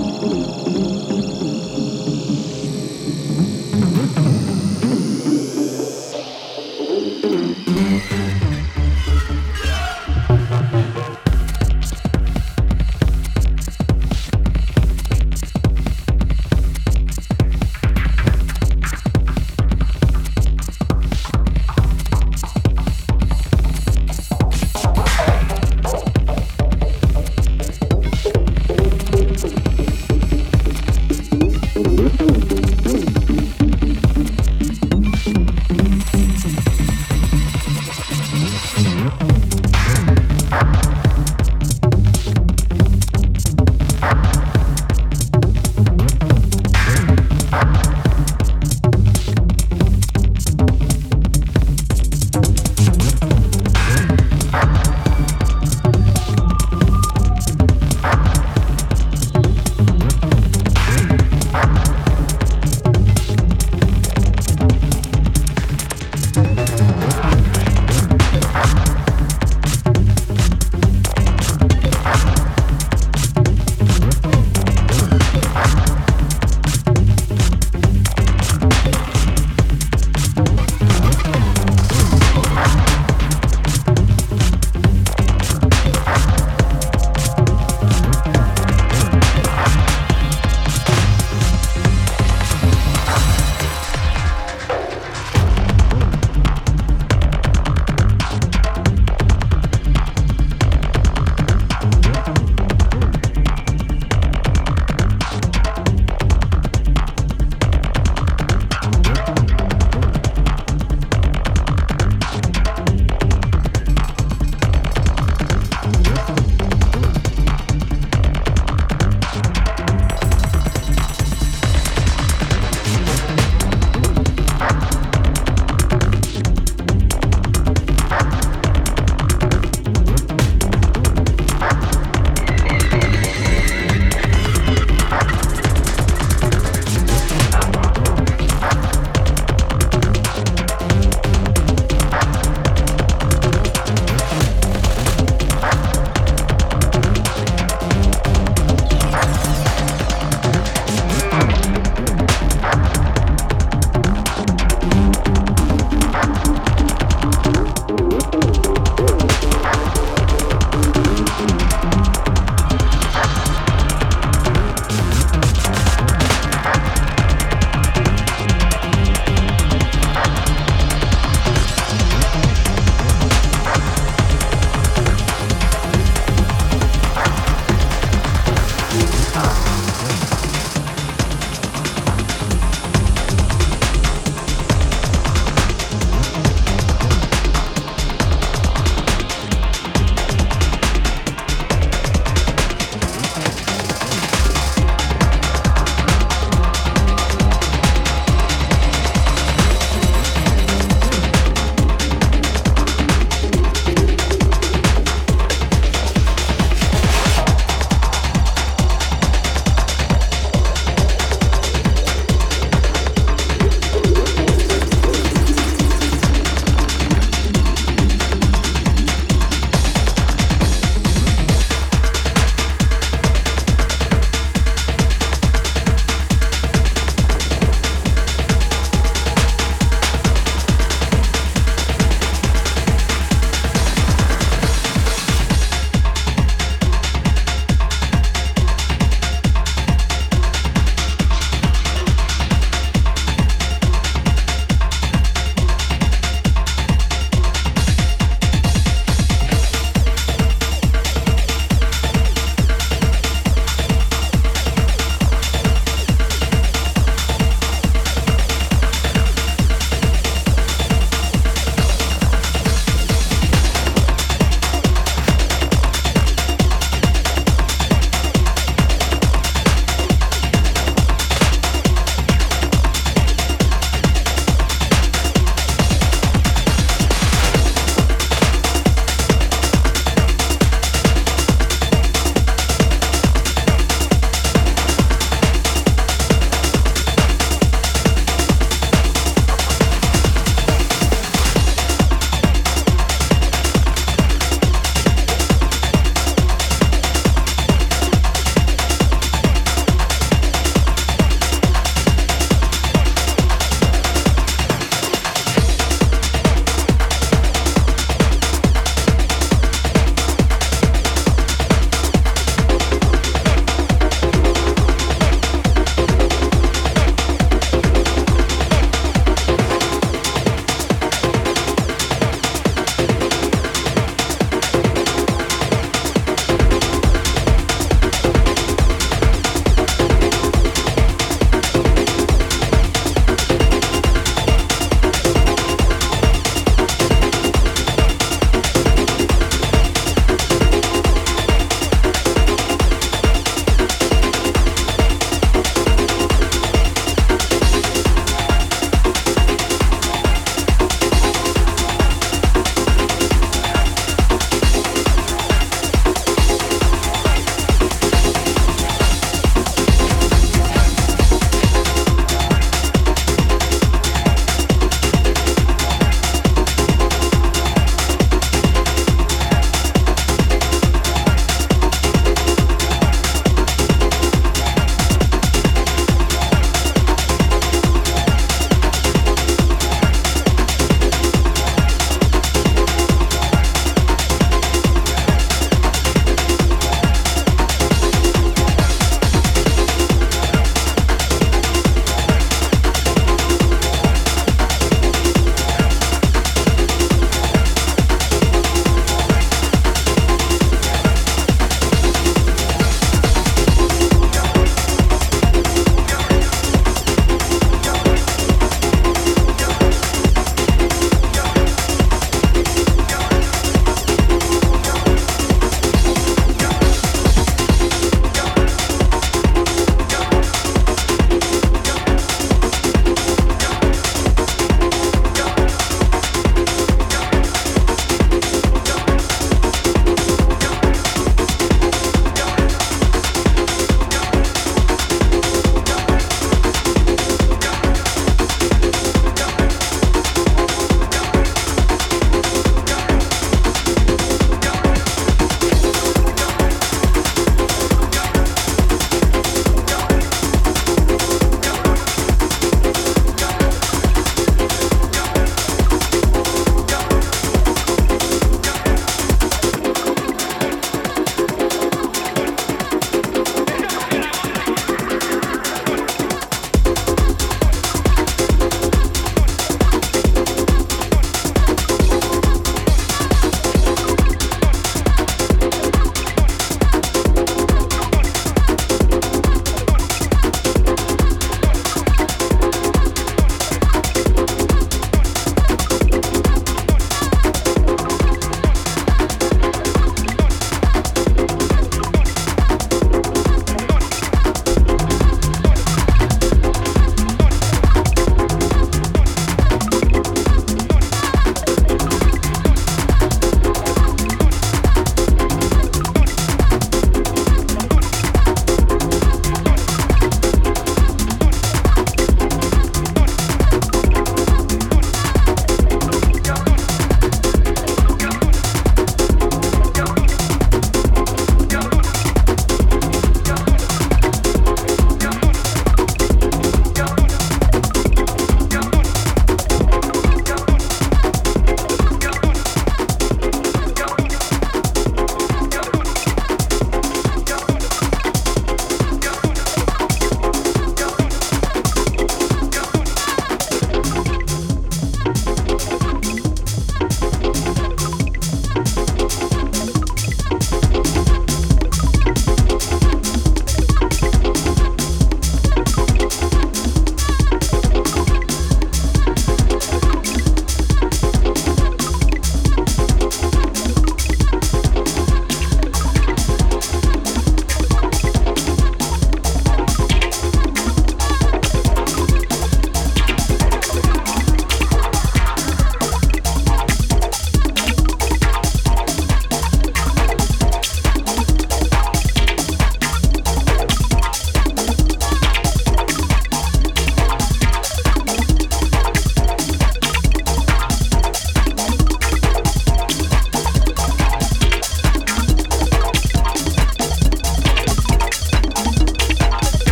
えっ?